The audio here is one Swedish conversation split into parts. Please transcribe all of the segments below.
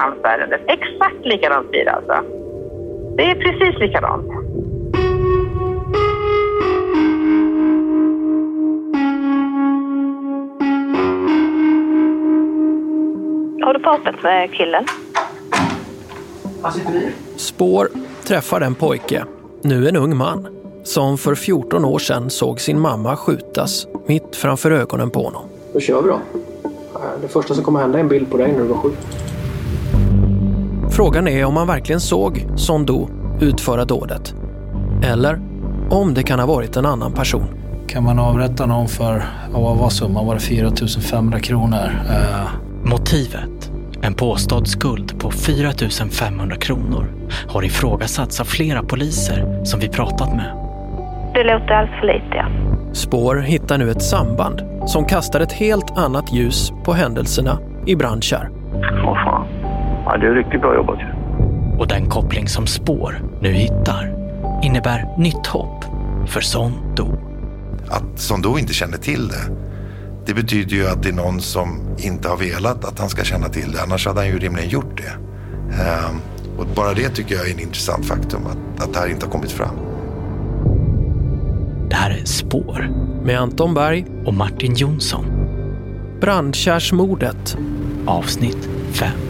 hans ärende. Exakt likadant blir det alltså. Det är precis likadant. Har du pratat med killen? Spår träffar en pojke, nu en ung man, som för 14 år sedan såg sin mamma skjutas mitt framför ögonen på honom. Då kör vi då. Det första som kommer hända är en bild på dig när du var sju. Frågan är om han verkligen såg Sondo utföra dådet. Eller om det kan ha varit en annan person. Kan man avrätta någon för, vad var summan? Var det 4 500 kronor? Uh... Motivet, en påstådd skuld på 4 500 kronor, har ifrågasatts av flera poliser som vi pratat med. Det låter alls för lite, ja. Spår hittar nu ett samband som kastar ett helt annat ljus på händelserna i Brandkärr. Ja, det är riktigt bra jobbat. Och den koppling som Spår nu hittar innebär nytt hopp för Son Do. Att Son Do inte känner till det, det betyder ju att det är någon som inte har velat att han ska känna till det. Annars hade han ju rimligen gjort det. Ehm, och bara det tycker jag är en intressant faktum, att, att det här inte har kommit fram. Det här är Spår. Med Anton Berg och Martin Jonsson. Brandkärrsmordet. Avsnitt 5.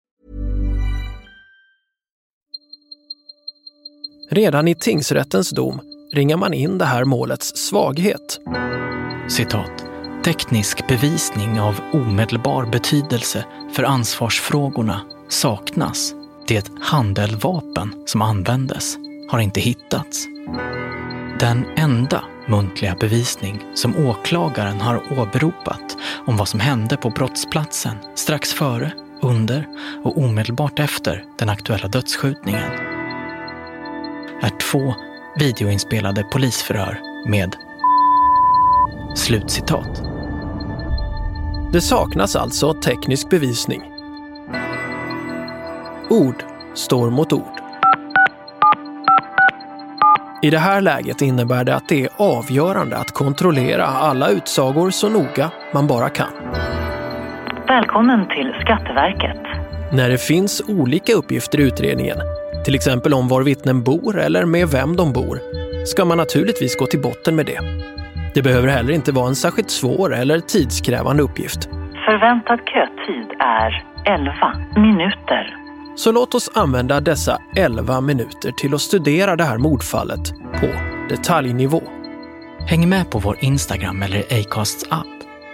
Redan i tingsrättens dom ringar man in det här målets svaghet. Citat. Teknisk bevisning av omedelbar betydelse för ansvarsfrågorna saknas. Det handeldvapen som användes har inte hittats. Den enda muntliga bevisning som åklagaren har åberopat om vad som hände på brottsplatsen strax före, under och omedelbart efter den aktuella dödsskjutningen två videoinspelade polisförhör med slutcitat. Det saknas alltså teknisk bevisning. Ord står mot ord. I det här läget innebär det att det är avgörande att kontrollera alla utsagor så noga man bara kan. Välkommen till Skatteverket. När det finns olika uppgifter i utredningen, till exempel om var vittnen bor eller med vem de bor, ska man naturligtvis gå till botten med det. Det behöver heller inte vara en särskilt svår eller tidskrävande uppgift. Förväntad kötid är 11 minuter. Så låt oss använda dessa 11 minuter till att studera det här mordfallet på detaljnivå. Häng med på vår Instagram eller Acasts app.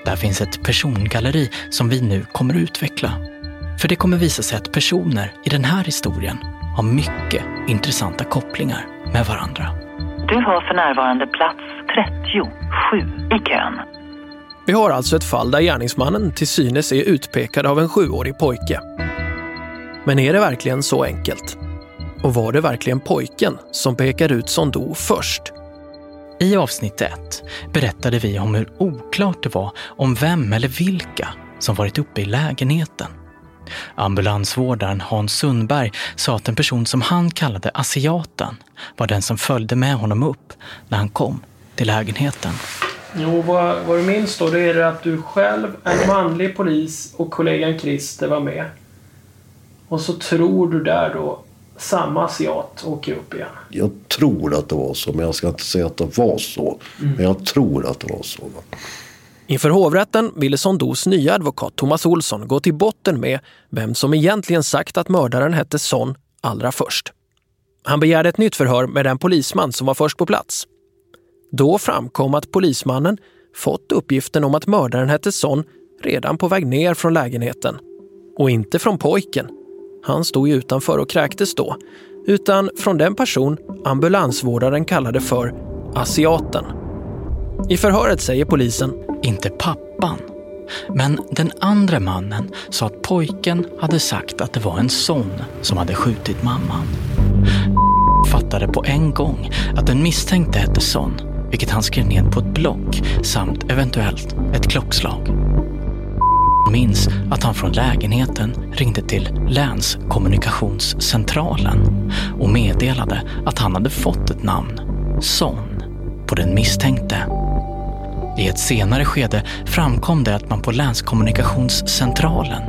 Där finns ett persongalleri som vi nu kommer att utveckla. För det kommer visa sig att personer i den här historien har mycket intressanta kopplingar med varandra. Du har för närvarande plats 37 i kön. Vi har alltså ett fall där gärningsmannen till synes är utpekad av en sjuårig pojke. Men är det verkligen så enkelt? Och var det verkligen pojken som pekar ut Sondo först? I avsnitt 1 berättade vi om hur oklart det var om vem eller vilka som varit uppe i lägenheten. Ambulansvårdaren Hans Sundberg sa att en person som han kallade asiaten var den som följde med honom upp när han kom till lägenheten. Jo, vad, vad du minns då det är det att du själv, en manlig polis och kollegan Christer var med. Och så tror du där då samma asiat åker upp igen. Jag tror att det var så, men jag ska inte säga att det var så. Mm. Men jag tror att det var så. Va? Inför hovrätten ville Sondos nya advokat Thomas Olsson gå till botten med vem som egentligen sagt att mördaren hette Son allra först. Han begärde ett nytt förhör med den polisman som var först på plats. Då framkom att polismannen fått uppgiften om att mördaren hette Son redan på väg ner från lägenheten. Och inte från pojken. Han stod ju utanför och kräktes då. Utan från den person ambulansvårdaren kallade för asiaten. I förhöret säger polisen Inte pappan. Men den andra mannen sa att pojken hade sagt att det var en son som hade skjutit mamman. fattade på en gång att den misstänkte hette Son, vilket han skrev ned på ett block samt eventuellt ett klockslag. minns att han från lägenheten ringde till länskommunikationscentralen och meddelade att han hade fått ett namn, Son, på den misstänkte. I ett senare skede framkom det att man på länskommunikationscentralen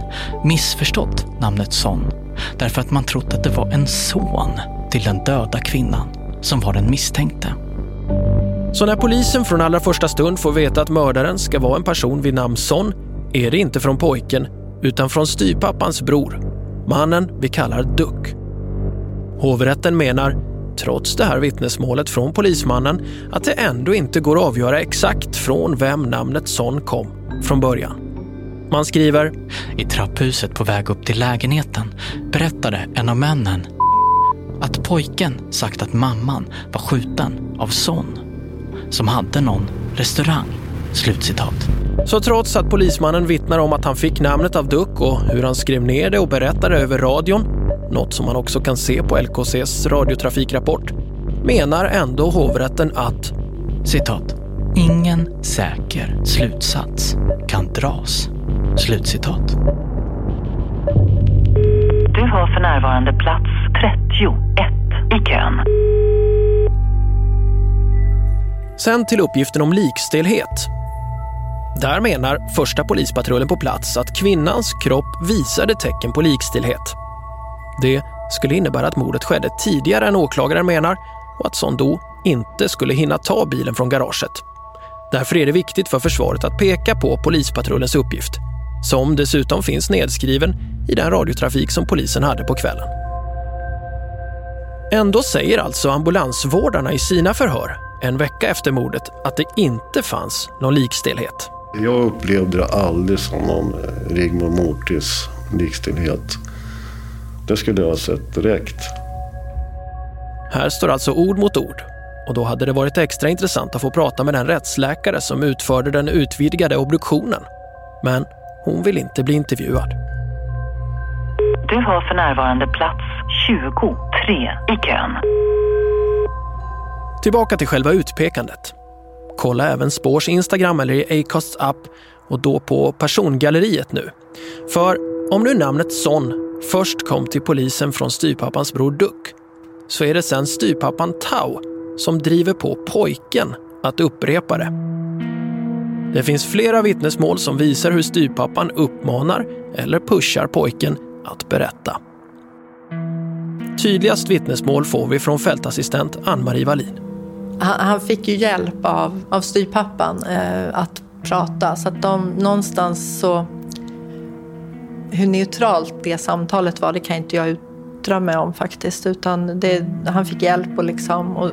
missförstått namnet Son därför att man trott att det var en son till den döda kvinnan som var den misstänkte. Så när polisen från allra första stund får veta att mördaren ska vara en person vid namn Son är det inte från pojken utan från styrpappans bror, mannen vi kallar Duck. Hovrätten menar, trots det här vittnesmålet från polismannen, att det ändå inte går att avgöra exakt från vem namnet Son kom från början. Man skriver I trapphuset på väg upp till lägenheten berättade en av männen att pojken sagt att mamman var skjuten av Son som hade någon restaurang. Slutcitat. Så trots att polismannen vittnar om att han fick namnet av Duck och hur han skrev ner det och berättade över radion, något som man också kan se på LKCs radiotrafikrapport, menar ändå hovrätten att Citat. Ingen säker slutsats kan dras. Slutcitat. Du har för närvarande plats 31 i kön. Sen till uppgiften om likstelhet. Där menar första polispatrullen på plats att kvinnans kropp visade tecken på likstelhet. Det skulle innebära att mordet skedde tidigare än åklagaren menar och att Sondo inte skulle hinna ta bilen från garaget. Därför är det viktigt för försvaret att peka på polispatrullens uppgift, som dessutom finns nedskriven i den radiotrafik som polisen hade på kvällen. Ändå säger alltså ambulansvårdarna i sina förhör en vecka efter mordet att det inte fanns någon likstelhet. Jag upplevde det aldrig som någon eh, Rigmor Mortis likstelhet. Det skulle jag ha sett direkt. Här står alltså ord mot ord och då hade det varit extra intressant att få prata med den rättsläkare som utförde den utvidgade obduktionen. Men hon vill inte bli intervjuad. Du har för närvarande plats 23 i kön. Tillbaka till själva utpekandet. Kolla även Spårs Instagram eller i Acasts app och då på persongalleriet nu. För om nu namnet Son först kom till polisen från styrpappans bror Duck så är det sen styrpappan Tau som driver på pojken att upprepa det. Det finns flera vittnesmål som visar hur styrpappan uppmanar eller pushar pojken att berätta. Tydligast vittnesmål får vi från fältassistent Ann-Marie Wallin. Han, han fick ju hjälp av, av styrpappan eh, att prata. Så att de någonstans så... Hur neutralt det samtalet var, det kan inte jag yttra mig om faktiskt. Utan det, han fick hjälp och, liksom, och,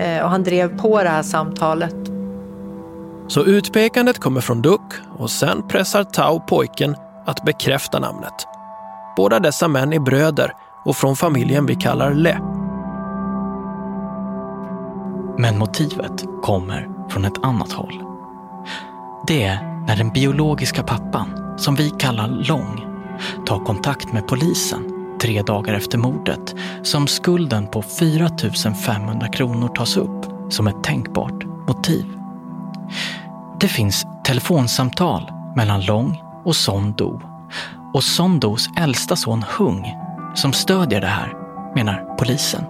eh, och han drev på det här samtalet. Så utpekandet kommer från Duck och sen pressar Tau pojken att bekräfta namnet. Båda dessa män är bröder och från familjen vi kallar Le. Men motivet kommer från ett annat håll. Det är när den biologiska pappan, som vi kallar Lång, tar kontakt med polisen tre dagar efter mordet som skulden på 4 500 kronor tas upp som ett tänkbart motiv. Det finns telefonsamtal mellan Long och Son Do och Son Dos äldsta son Hung som stödjer det här, menar polisen.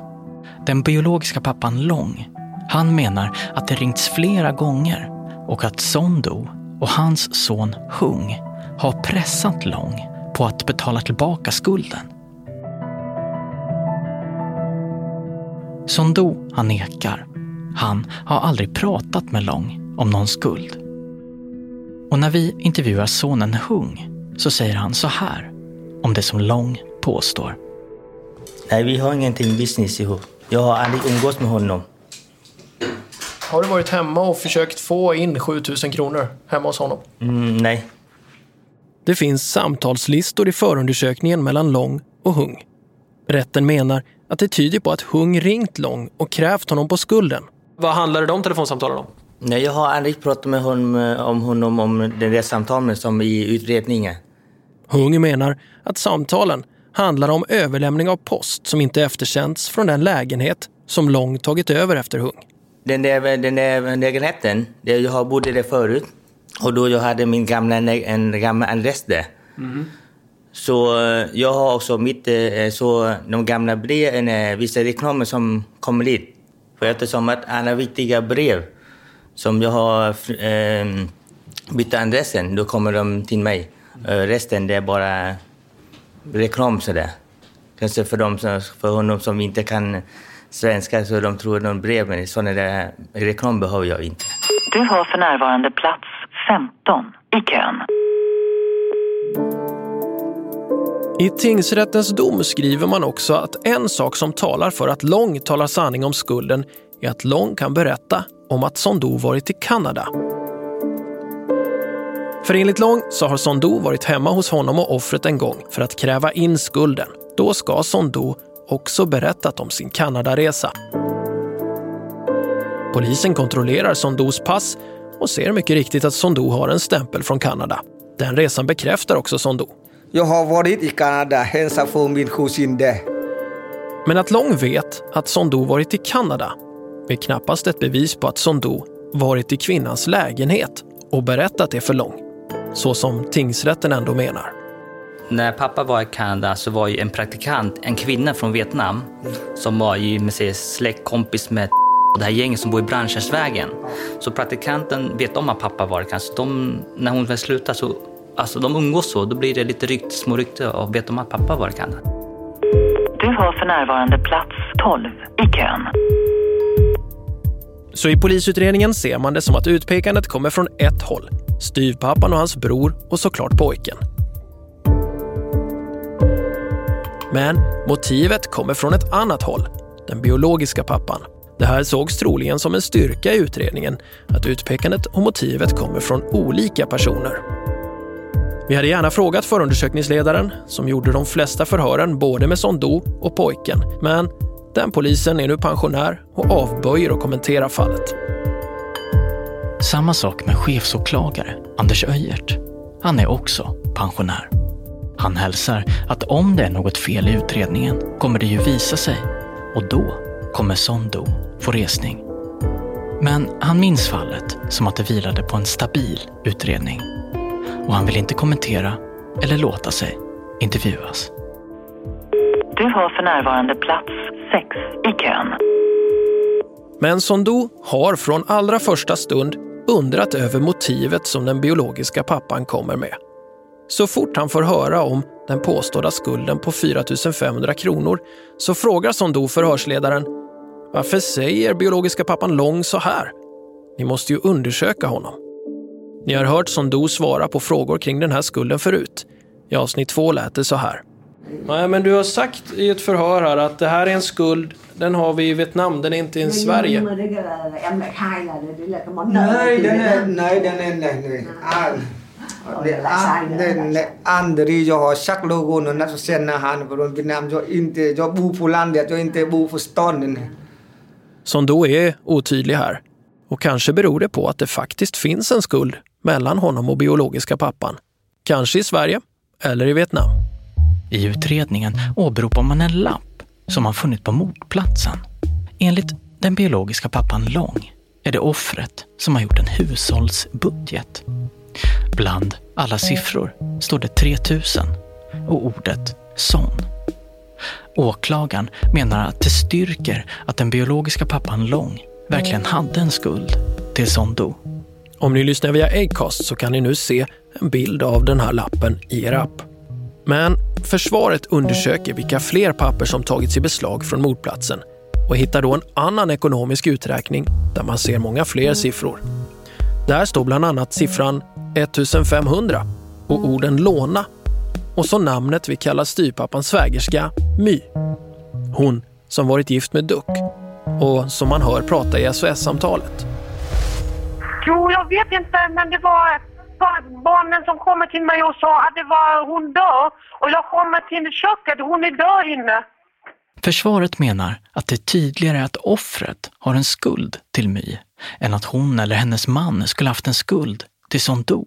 Den biologiska pappan Long, han menar att det ringts flera gånger och att Son Do och hans son Hung har pressat Long på att betala tillbaka skulden. Son Do, han nekar. Han har aldrig pratat med Long om någon skuld. Och när vi intervjuar sonen Hung så säger han så här om det som Long påstår. Nej, vi har ingenting business ihop. Jag har aldrig umgåtts med honom. Har du varit hemma och försökt få in 7000 kronor hemma hos honom? Mm, nej. Det finns samtalslistor i förundersökningen mellan Long och Hung. Rätten menar att det tyder på att Hung ringt Long och krävt honom på skulden. Vad handlade de telefonsamtalen om? Nej, jag har aldrig pratat med honom om honom om det där samtalet som i utredningen. Hung menar att samtalen handlar om överlämning av post som inte eftersänts från den lägenhet som Long tagit över efter Hung. Den där, den där lägenheten, där jag har bodde där förut, och då jag hade min gamla, en gammal adress där. Mm. Så eh, jag har också mitt, eh, så de gamla breven, eh, vissa reklamer som kommer dit. För eftersom att alla viktiga brev som jag har eh, bytt adressen, då kommer de till mig. Resten det är bara reklam sådär. Kanske för, dem som, för honom som inte kan svenska så de tror att de brev, men sådana där reklam behöver jag inte. Du har för närvarande plats 15 i kön. I tingsrättens dom skriver man också att en sak som talar för att Long talar sanning om skulden är att Long kan berätta om att Sondo varit i Kanada. För enligt Long så har Sondo varit hemma hos honom och offret en gång för att kräva in skulden. Då ska Sondo också berättat om sin Kanadaresa. Polisen kontrollerar Sondos pass och ser mycket riktigt att Sondo har en stämpel från Kanada. Den resan bekräftar också Sondo. Jag har varit i Kanada, hälsat på min kusin där. Men att Long vet att Sondo varit i Kanada är knappast ett bevis på att Sondo varit i kvinnans lägenhet och berättat det för Long, så som tingsrätten ändå menar. När pappa var i Kanada så var ju en praktikant en kvinna från Vietnam som var ju med sig släktkompis med det här gänget som bor i Brandkärrsvägen. Så praktikanten vet om att pappa var Kanada. De, när hon väl slutar så, alltså de umgås så, då blir det lite rykt, små rykte och vet om att pappa var Kanada. Du har för närvarande plats 12 i kön. Så i polisutredningen ser man det som att utpekandet kommer från ett håll. Styvpappan och hans bror och såklart pojken. Men motivet kommer från ett annat håll, den biologiska pappan. Det här sågs troligen som en styrka i utredningen, att utpekandet och motivet kommer från olika personer. Vi hade gärna frågat förundersökningsledaren, som gjorde de flesta förhören både med Sondo och pojken, men den polisen är nu pensionär och avböjer att kommentera fallet. Samma sak med chefsåklagare Anders Öjert. Han är också pensionär. Han hälsar att om det är något fel i utredningen kommer det ju visa sig och då kommer Sondo få resning. Men han minns fallet som att det vilade på en stabil utredning och han vill inte kommentera eller låta sig intervjuas. Du har för närvarande plats 6 i kön. Men Sondo har från allra första stund undrat över motivet som den biologiska pappan kommer med. Så fort han får höra om den påstådda skulden på 4 500 kronor så frågar Sondo förhörsledaren varför säger biologiska pappan Lång så här? Ni måste ju undersöka honom. Ni har hört Sondo svara på frågor kring den här skulden förut. I avsnitt två lät det så här. Nej, men du har sagt i ett förhör här att det här är en skuld, den har vi i Vietnam, den är inte i Sverige. Nej, den är... Nej, den är... Nej, nej. Aldrig jag har sagt någon att känna han från Vietnam. Jag, inte, jag bor på landet, jag inte bor på staden. Som då är otydlig här. Och kanske beror det på att det faktiskt finns en skuld mellan honom och biologiska pappan. Kanske i Sverige eller i Vietnam. I utredningen åberopar man en lapp som man funnit på mordplatsen. Enligt den biologiska pappan Lång är det offret som har gjort en hushållsbudget. Bland alla siffror står det 3000 och ordet son. Åklagaren menar att det styrker att den biologiska pappan Lång verkligen hade en skuld till Son Do. Om ni lyssnar via Acast så kan ni nu se en bild av den här lappen i er app. Men försvaret undersöker vilka fler papper som tagits i beslag från mordplatsen och hittar då en annan ekonomisk uträkning där man ser många fler siffror. Där står bland annat siffran 1500 och orden låna och så namnet vi kallar styrpappans svägerska My. Hon som varit gift med Duck och som man hör prata i SOS-samtalet. Jo, jag vet inte, men det var barnen som kommer till mig och sa att det var hon dör. Och jag kommer till köket, hon är död inne. Försvaret menar att det är tydligare att offret har en skuld till My än att hon eller hennes man skulle haft en skuld till Son Do.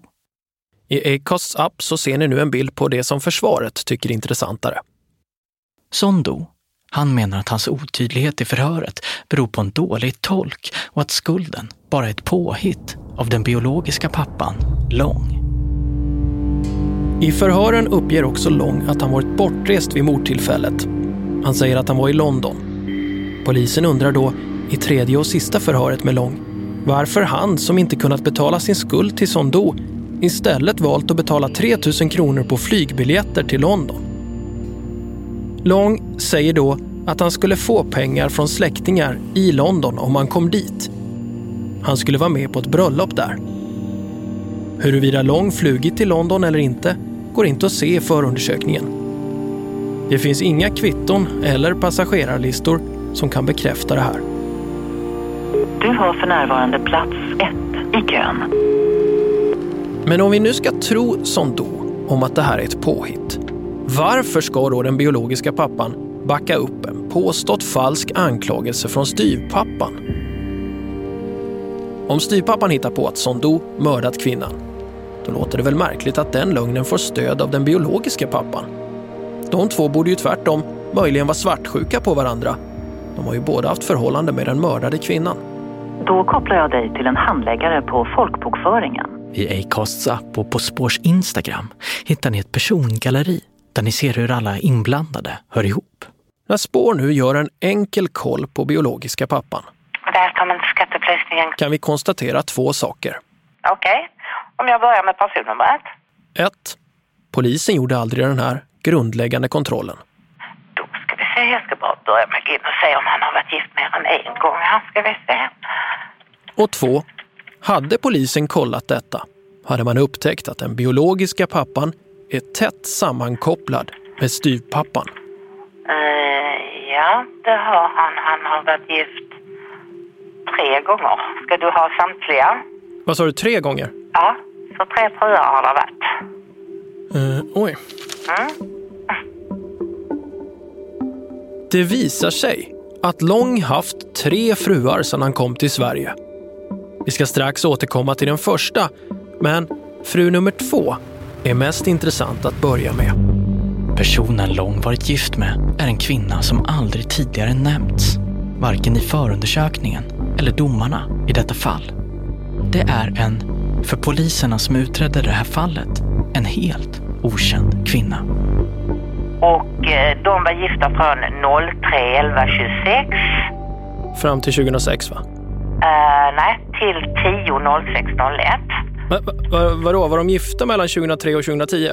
I Acasts app så ser ni nu en bild på det som försvaret tycker är intressantare. Son Do, han menar att hans otydlighet i förhöret beror på en dålig tolk och att skulden bara är ett påhitt av den biologiska pappan Lång. I förhören uppger också Lång att han varit bortrest vid mordtillfället. Han säger att han var i London. Polisen undrar då, i tredje och sista förhöret med Lång, varför han, som inte kunnat betala sin skuld till Sondo, istället valt att betala 3 000 kronor på flygbiljetter till London. Long säger då att han skulle få pengar från släktingar i London om han kom dit. Han skulle vara med på ett bröllop där. Huruvida Long flugit till London eller inte går inte att se i förundersökningen. Det finns inga kvitton eller passagerarlistor som kan bekräfta det här. Du har för närvarande plats ett i kön. Men om vi nu ska tro Sondo om att det här är ett påhitt, varför ska då den biologiska pappan backa upp en påstått falsk anklagelse från styvpappan? Om styvpappan hittar på att Sondo mördat kvinnan, då låter det väl märkligt att den lögnen får stöd av den biologiska pappan. De två borde ju tvärtom möjligen vara svartsjuka på varandra. De har ju båda haft förhållande med den mördade kvinnan. Då kopplar jag dig till en handläggare på folkbokföringen. I Acasts app och På spårs Instagram hittar ni ett persongalleri där ni ser hur alla inblandade hör ihop. När Spår nu gör en enkel koll på biologiska pappan Välkommen till skatteupplysningen. kan vi konstatera två saker. Okej, om jag börjar med personnumret. 1. Polisen gjorde aldrig den här grundläggande kontrollen. Ska vi se, jag ska bara börja med in och se om han har varit gift mer än en gång. Här ska vi se. Och 2. Hade polisen kollat detta hade man upptäckt att den biologiska pappan är tätt sammankopplad med styvpappan. Eh, ja, det har han. Han har varit gift tre gånger. Ska du ha samtliga? Vad sa du, tre gånger? Ja, så tre fruar har det varit. Eh, oj. Mm. Det visar sig att Lång haft tre fruar sedan han kom till Sverige. Vi ska strax återkomma till den första, men fru nummer två är mest intressant att börja med. Personen Lång varit gift med är en kvinna som aldrig tidigare nämnts, varken i förundersökningen eller domarna i detta fall. Det är en, för poliserna som utredde det här fallet, en helt okänd kvinna. Och eh, de var gifta från 03 11 26. Fram till 2006 va? Eh, nej, till 10 06 01. Va, va, va, vadå, var de gifta mellan 2003 och 2010?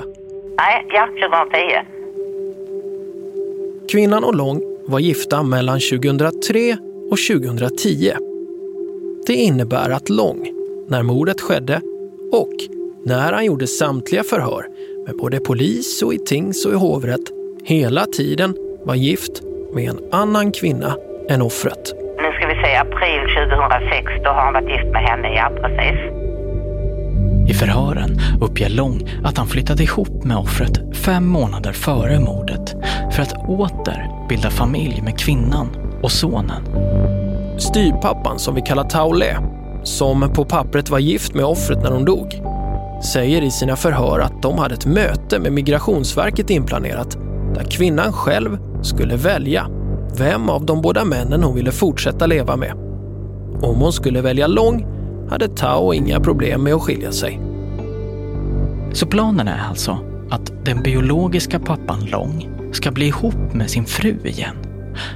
Nej, ja, 2010. Kvinnan och Lång var gifta mellan 2003 och 2010. Det innebär att Lång, när mordet skedde och när han gjorde samtliga förhör med både polis och i tings och i hovrätt hela tiden var gift med en annan kvinna än offret. Se, april 2006, då har han varit gift med henne, ja precis. I förhören uppger Lång att han flyttade ihop med offret fem månader före mordet för att åter bilda familj med kvinnan och sonen. Styrpappan, som vi kallar Taule, som på pappret var gift med offret när hon dog, säger i sina förhör att de hade ett möte med Migrationsverket inplanerat där kvinnan själv skulle välja vem av de båda männen hon ville fortsätta leva med. Om hon skulle välja Long hade Tao inga problem med att skilja sig. Så planen är alltså att den biologiska pappan Long ska bli ihop med sin fru igen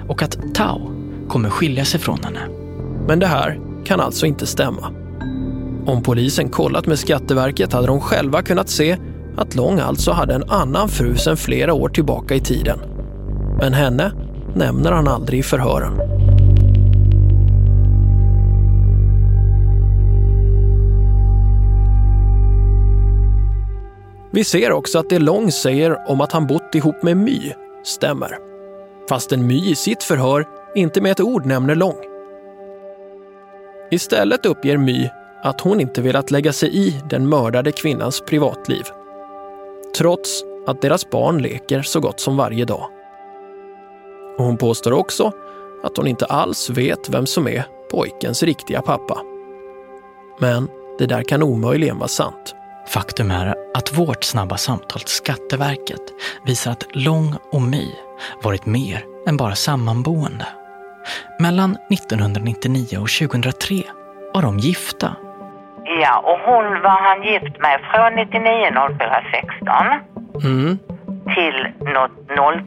och att Tao kommer skilja sig från henne. Men det här kan alltså inte stämma. Om polisen kollat med Skatteverket hade de själva kunnat se att Long alltså hade en annan fru sedan flera år tillbaka i tiden. Men henne nämner han aldrig i förhören. Vi ser också att det Long säger om att han bott ihop med My stämmer. Fastän My i sitt förhör inte med ett ord nämner Long. Istället uppger My att hon inte velat lägga sig i den mördade kvinnans privatliv. Trots att deras barn leker så gott som varje dag. Och hon påstår också att hon inte alls vet vem som är pojkens riktiga pappa. Men det där kan omöjligen vara sant. Faktum är att vårt snabba samtal till Skatteverket visar att Long och My varit mer än bara sammanboende. Mellan 1999 och 2003 var de gifta. Ja, och hon var han gift med från 99 04 16 Mm. Till nå-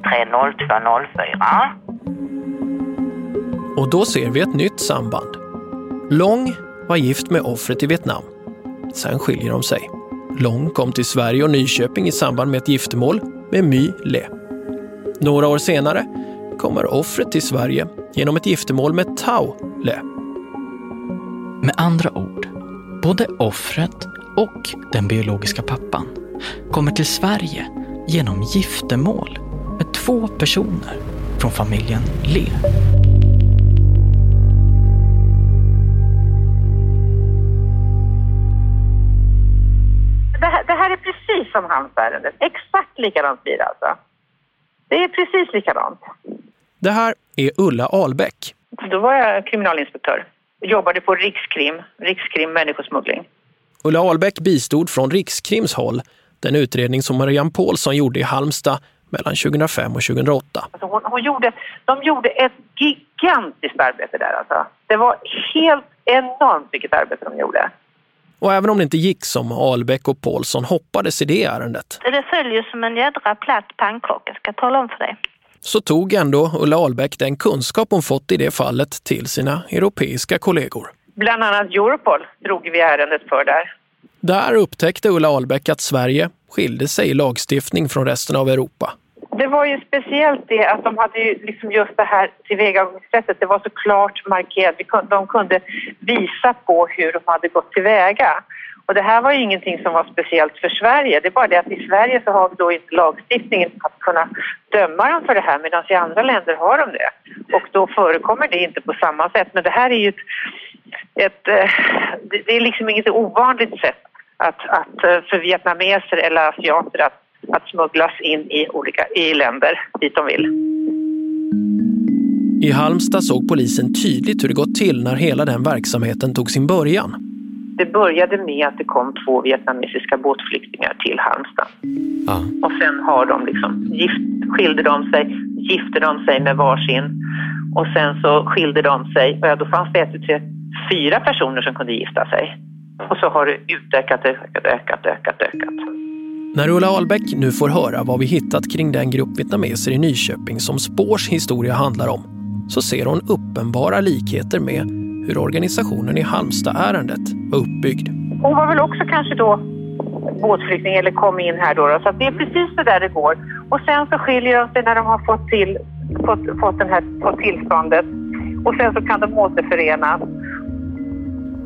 03 02 04. Och då ser vi ett nytt samband. Long var gift med offret i Vietnam. Sen skiljer de sig. Long kom till Sverige och Nyköping i samband med ett giftermål med My Le. Några år senare kommer offret till Sverige genom ett giftermål med Tao Le. Med andra ord, både offret och den biologiska pappan kommer till Sverige genom giftermål med två personer från familjen Le. Det här, det här är precis som hans ärende. Exakt likadant blir det alltså. Det är precis likadant. Det här är Ulla Ahlbäck. Då var jag kriminalinspektör. Jobbade på Rikskrim, Rikskrim människosmuggling. Ulla Ahlbäck bistod från Rikskrims håll den utredning som Marianne Paulsson gjorde i Halmstad mellan 2005 och 2008. Alltså hon, hon gjorde, de gjorde ett gigantiskt arbete där alltså. Det var helt enormt vilket arbete de gjorde. Och även om det inte gick som Ahlbäck och Paulsson hoppades i det ärendet Det följer som en jädra platt pannkaka, ska jag tala om för dig. så tog ändå Ulla Ahlbäck den kunskap hon fått i det fallet till sina europeiska kollegor. Bland annat Europol drog vi ärendet för där. Där upptäckte Ulla Ahlbäck att Sverige skilde sig i lagstiftning från resten av Europa. Det var ju speciellt det att de hade ju liksom just det här tillvägagångssättet, det var så klart markerat. De kunde visa på hur de hade gått tillväga. Och det här var ju ingenting som var speciellt för Sverige. Det är bara det att i Sverige så har vi då inte lagstiftningen att kunna döma dem för det här medan i andra länder har de det. Och då förekommer det inte på samma sätt. Men det här är ju ett, ett eh, det är liksom inget ovanligt sätt att, att eh, för vietnameser eller asiater att, att smugglas in i olika i länder dit de vill. I Halmstad såg polisen tydligt hur det gått till när hela den verksamheten tog sin början. Det började med att det kom två vietnamesiska båtflyktingar till Halmstad. Och sen har de liksom gift, skilde de sig, gifte de sig med varsin och sen så skilde de sig och ja, då fanns det ett, tre, fyra personer som kunde gifta sig. Och så har det utökat, ökat, ökat, ökat, ökat. När Ulla Ahlbäck nu får höra vad vi hittat kring den grupp vietnameser i Nyköping som Spårs historia handlar om, så ser hon uppenbara likheter med hur organisationen i Halmstad-ärendet var uppbyggd. Hon var väl också kanske då båtflykting eller kom in här då, då. så att det är precis så där det går. Och sen så skiljer de sig när de har fått, till, fått, fått, den här, fått tillståndet och sen så kan de återförenas.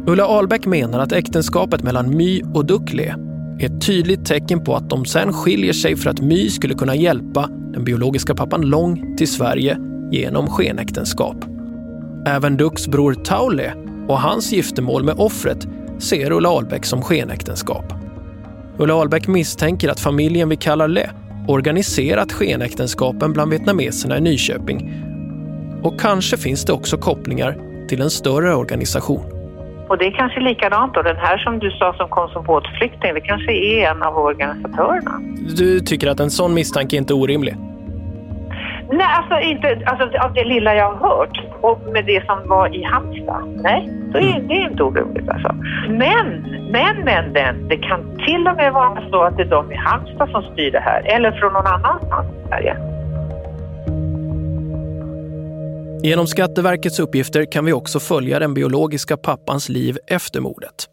Ulla Ahlbäck menar att äktenskapet mellan My och Dukle är ett tydligt tecken på att de sen skiljer sig för att My skulle kunna hjälpa den biologiska pappan Long till Sverige genom skenäktenskap. Även Ducks bror Taule och hans giftermål med offret ser Ulla Ahlbäck som skenäktenskap. Ulla Ahlbäck misstänker att familjen vi kallar Le organiserat skenäktenskapen bland vietnameserna i Nyköping. Och kanske finns det också kopplingar till en större organisation. Och det är kanske likadant då, den här som du sa som kom som båtflykting, det kanske är en av organisatörerna. Du tycker att en sån misstanke inte är orimlig? Nej, alltså inte alltså, av det lilla jag har hört och med det som var i Halmstad. Nej, så är, det är inte oroligt alltså. Men, men, men, men, det kan till och med vara så att det är de i Halmstad som styr det här eller från någon annanstans i Sverige. Genom Skatteverkets uppgifter kan vi också följa den biologiska pappans liv efter mordet.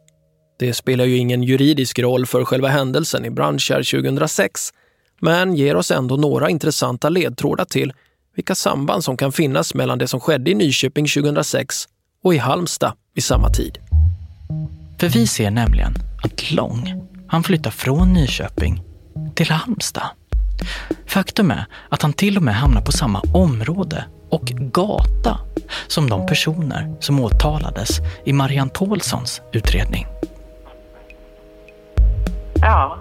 Det spelar ju ingen juridisk roll för själva händelsen i Brandkärr 2006, men ger oss ändå några intressanta ledtrådar till vilka samband som kan finnas mellan det som skedde i Nyköping 2006 och i Halmstad vid samma tid. För vi ser nämligen att Lång, han flyttar från Nyköping till Halmstad. Faktum är att han till och med hamnar på samma område och gata som de personer som åtalades i Marianne Paulssons utredning. Ja.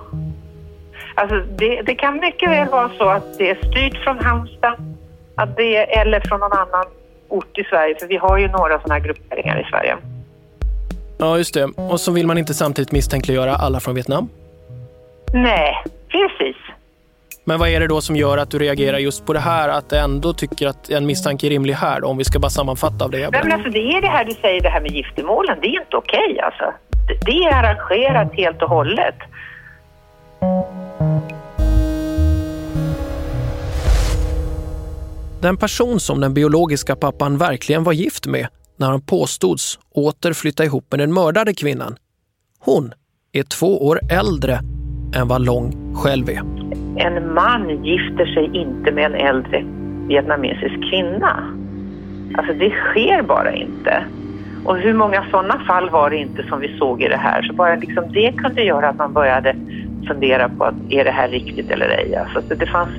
Alltså det, det kan mycket väl vara så att det är styrt från Halmstad att det, eller från någon annan ort i Sverige, för vi har ju några sådana här grupperingar i Sverige. Ja, just det. Och så vill man inte samtidigt misstänkliggöra alla från Vietnam? Nej, precis. Men vad är det då som gör att du reagerar just på det här, att du ändå tycker att en misstanke är rimlig här, då, om vi ska bara sammanfatta av det Nej, men alltså, det är det här du säger, det här med giftermålen, det är inte okej okay, alltså. Det är arrangerat helt och hållet. Den person som den biologiska pappan verkligen var gift med när han påstods åter flytta ihop med den mördade kvinnan. Hon är två år äldre än vad Long själv är. En man gifter sig inte med en äldre vietnamesisk kvinna. Alltså det sker bara inte. Och hur många sådana fall var det inte som vi såg i det här? Så bara liksom det kunde göra att man började fundera på att är det här riktigt eller ej. Alltså det fanns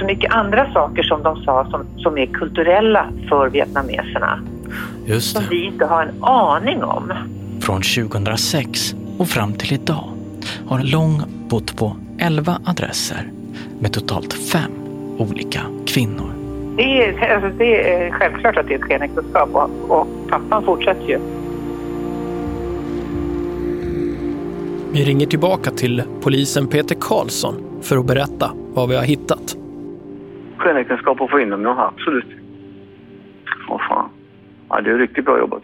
så mycket andra saker som de sa som, som är kulturella för vietnameserna. Just det. Som vi inte har en aning om. Från 2006 och fram till idag har Long bott på 11 adresser med totalt fem olika kvinnor. Det är, alltså det är självklart att det är ett skenäktenskap och, och pappan fortsätter ju. Vi ringer tillbaka till polisen Peter Karlsson för att berätta vad vi har hittat. Skenäktenskap och få in dem, ja absolut. Åh fan. Ja, det är riktigt bra jobbat.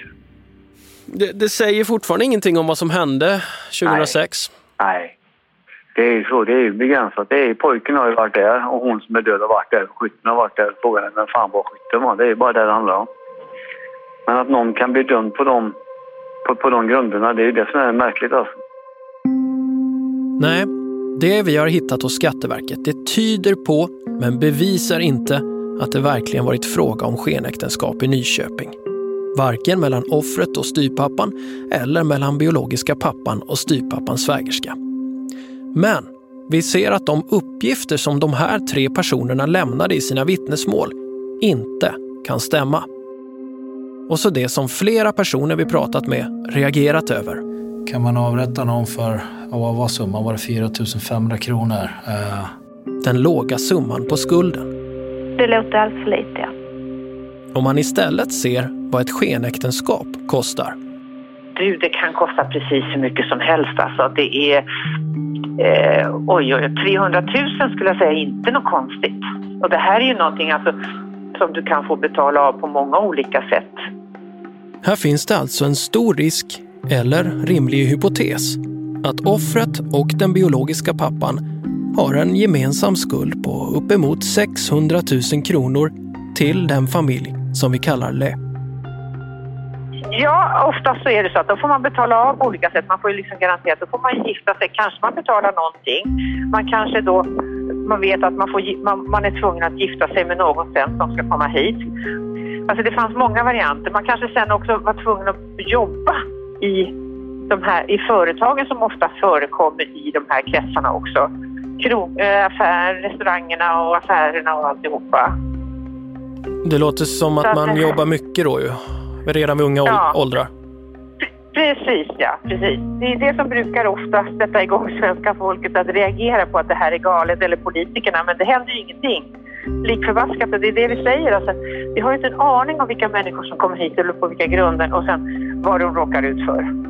Det, det, säger fortfarande ingenting om vad som hände 2006? Nej. Nej. Det är ju så, det är ju begränsat. Det är, pojken har ju varit där och hon som är död har varit där. Skytten har varit där. Frågan är vem fan var skytten var. Det är ju bara det det handlar om. Men att någon kan bli dömd på de, på, på de grunderna, det är ju det som är märkligt alltså. Nej, det vi har hittat hos Skatteverket det tyder på, men bevisar inte, att det verkligen varit fråga om skenäktenskap i Nyköping. Varken mellan offret och styrpappan eller mellan biologiska pappan och styrpappans svägerska. Men vi ser att de uppgifter som de här tre personerna lämnade i sina vittnesmål inte kan stämma. Och så det som flera personer vi pratat med reagerat över. Kan man avrätta någon för, vad var summan? Var det 4 500 kronor? Uh... Den låga summan på skulden. Det låter alldeles för lite, ja. Om man istället ser vad ett skenäktenskap kostar. Du, det kan kosta precis hur mycket som helst. Alltså, det är eh, oj, oj, 300 000 skulle jag säga inte något konstigt. Och det här är ju någonting alltså, som du kan få betala av på många olika sätt. Här finns det alltså en stor risk, eller rimlig hypotes, att offret och den biologiska pappan har en gemensam skuld på uppemot 600 000 kronor till den familj som vi kallar Le. Ja, oftast så är det så att då får man betala av på olika sätt. Man får ju liksom garanterat, då får man gifta sig. Kanske man betalar någonting. Man kanske då, man vet att man, får, man, man är tvungen att gifta sig med någon sen som ska komma hit. Alltså det fanns många varianter. Man kanske sen också var tvungen att jobba i de här, i företagen som ofta förekommer i de här kretsarna också. Krog, äh, affär, restaurangerna och affärerna och alltihopa. Det låter som att man jobbar mycket då ju redan vid unga ja. åldrar. Precis, ja. Precis. Det är det som brukar ofta sätta igång svenska folket att reagera på att det här är galet, eller politikerna, men det händer ju ingenting. Likförbaskat, det är det vi säger. Alltså, vi har inte en aning om vilka människor som kommer hit eller på vilka grunder och sen vad de råkar ut för.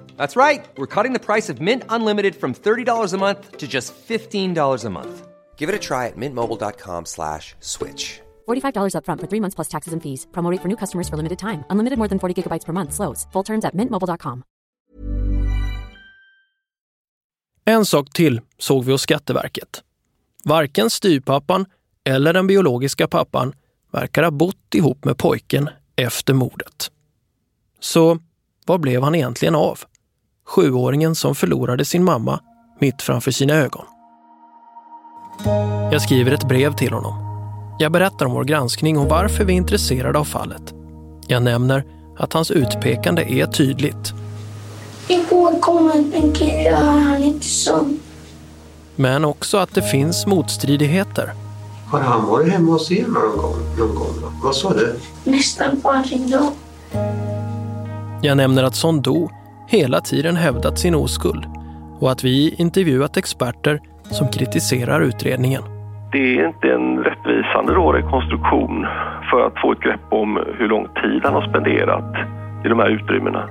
That's right. We're cutting the price of Mint Unlimited from $30 a month to just $15 a month. Give it a try at mintmobile.com slash switch. $45 upfront for three months plus taxes and fees. Promo rate for new customers for limited time. Unlimited more than 40 gigabytes per month. Slows. Full terms at mintmobile.com. En sak till såg vi hos Skatteverket. Varken styrpappan eller den biologiska pappan verkar ha bott ihop med pojken efter mordet. Så vad blev han egentligen av? Sjuåringen som förlorade sin mamma mitt framför sina ögon. Jag skriver ett brev till honom. Jag berättar om vår granskning och varför vi är intresserade av fallet. Jag nämner att hans utpekande är tydligt. Igår kom en kille och han inte som. Men också att det finns motstridigheter. Har han varit hemma hos er någon gång? Någon gång? Vad sa du? Nästan varje dag. Jag nämner att Sondo hela tiden hävdat sin oskuld och att vi intervjuat experter som kritiserar utredningen. Det är inte en rättvisande då rekonstruktion för att få ett grepp om hur lång tid han har spenderat i de här utrymmena.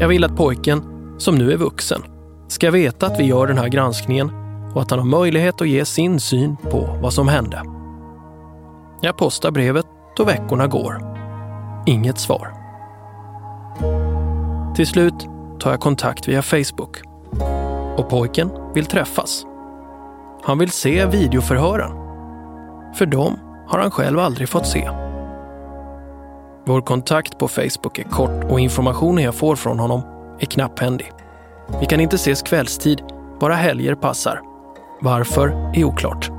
Jag vill att pojken, som nu är vuxen, ska veta att vi gör den här granskningen och att han har möjlighet att ge sin syn på vad som hände. Jag postar brevet och veckorna går. Inget svar. Till slut tar jag kontakt via Facebook. Och pojken vill träffas. Han vill se videoförhören. För dem har han själv aldrig fått se. Vår kontakt på Facebook är kort och informationen jag får från honom är knapphändig. Vi kan inte ses kvällstid, bara helger passar. Varför är oklart.